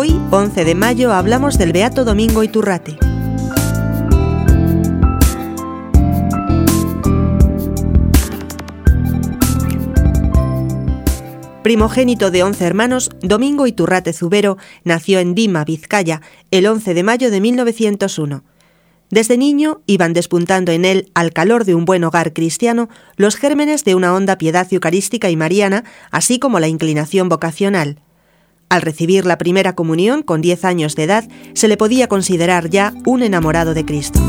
11 de mayo hablamos del Beato Domingo Iturrate. Primogénito de 11 hermanos, Domingo Iturrate Zubero nació en Dima, Vizcaya, el 11 de mayo de 1901. Desde niño iban despuntando en él, al calor de un buen hogar cristiano, los gérmenes de una honda piedad eucarística y mariana, así como la inclinación vocacional. Al recibir la primera comunión con 10 años de edad, se le podía considerar ya un enamorado de Cristo.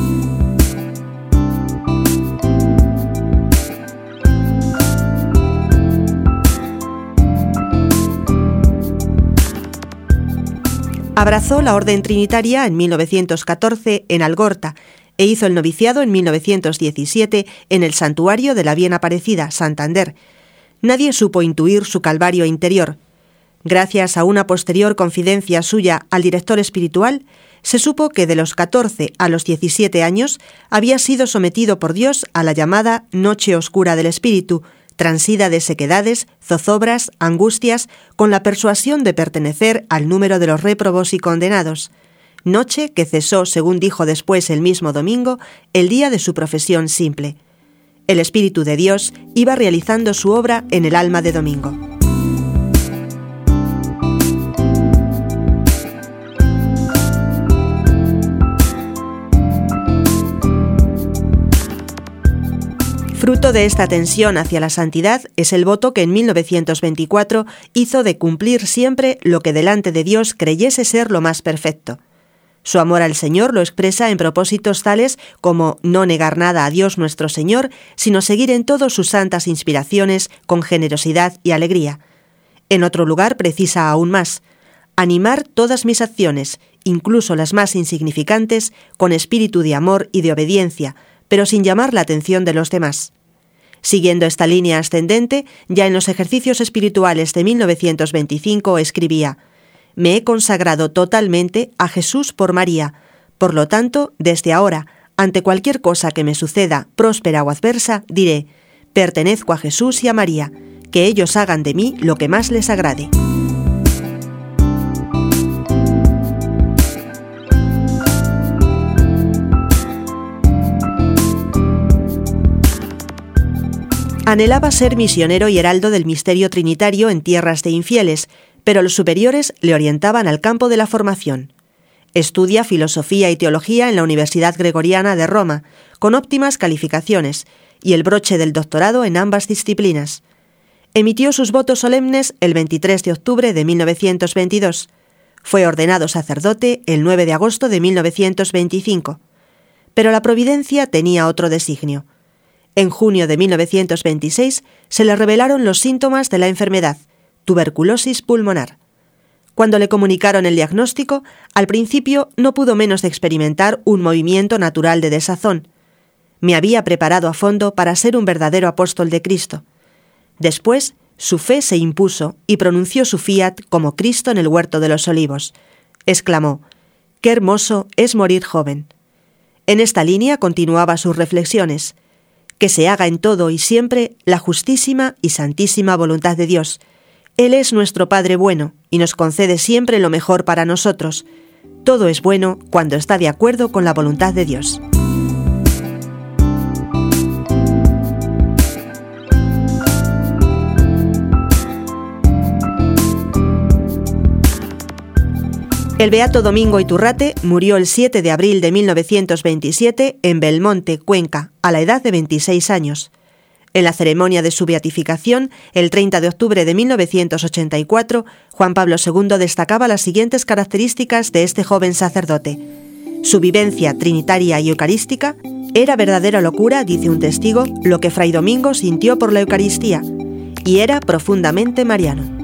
Abrazó la Orden Trinitaria en 1914 en Algorta e hizo el noviciado en 1917 en el Santuario de la Bien Aparecida, Santander. Nadie supo intuir su calvario interior. Gracias a una posterior confidencia suya al director espiritual, se supo que de los 14 a los 17 años había sido sometido por Dios a la llamada Noche Oscura del Espíritu, transida de sequedades, zozobras, angustias, con la persuasión de pertenecer al número de los réprobos y condenados. Noche que cesó, según dijo después el mismo domingo, el día de su profesión simple. El Espíritu de Dios iba realizando su obra en el alma de Domingo. Fruto de esta tensión hacia la santidad es el voto que en 1924 hizo de cumplir siempre lo que delante de Dios creyese ser lo más perfecto. Su amor al Señor lo expresa en propósitos tales como no negar nada a Dios nuestro Señor, sino seguir en todos sus santas inspiraciones con generosidad y alegría. En otro lugar precisa aún más, animar todas mis acciones, incluso las más insignificantes, con espíritu de amor y de obediencia, pero sin llamar la atención de los demás. Siguiendo esta línea ascendente, ya en los ejercicios espirituales de 1925 escribía, Me he consagrado totalmente a Jesús por María, por lo tanto, desde ahora, ante cualquier cosa que me suceda, próspera o adversa, diré, pertenezco a Jesús y a María, que ellos hagan de mí lo que más les agrade. Anhelaba ser misionero y heraldo del misterio trinitario en tierras de infieles, pero los superiores le orientaban al campo de la formación. Estudia filosofía y teología en la Universidad Gregoriana de Roma, con óptimas calificaciones, y el broche del doctorado en ambas disciplinas. Emitió sus votos solemnes el 23 de octubre de 1922. Fue ordenado sacerdote el 9 de agosto de 1925. Pero la providencia tenía otro designio. En junio de 1926 se le revelaron los síntomas de la enfermedad, tuberculosis pulmonar. Cuando le comunicaron el diagnóstico, al principio no pudo menos de experimentar un movimiento natural de desazón. Me había preparado a fondo para ser un verdadero apóstol de Cristo. Después, su fe se impuso y pronunció su fiat como Cristo en el huerto de los olivos. Exclamó, Qué hermoso es morir joven. En esta línea continuaba sus reflexiones que se haga en todo y siempre la justísima y santísima voluntad de Dios. Él es nuestro Padre bueno y nos concede siempre lo mejor para nosotros. Todo es bueno cuando está de acuerdo con la voluntad de Dios. El beato Domingo Iturrate murió el 7 de abril de 1927 en Belmonte, Cuenca, a la edad de 26 años. En la ceremonia de su beatificación, el 30 de octubre de 1984, Juan Pablo II destacaba las siguientes características de este joven sacerdote. Su vivencia trinitaria y eucarística era verdadera locura, dice un testigo, lo que Fray Domingo sintió por la Eucaristía, y era profundamente mariano.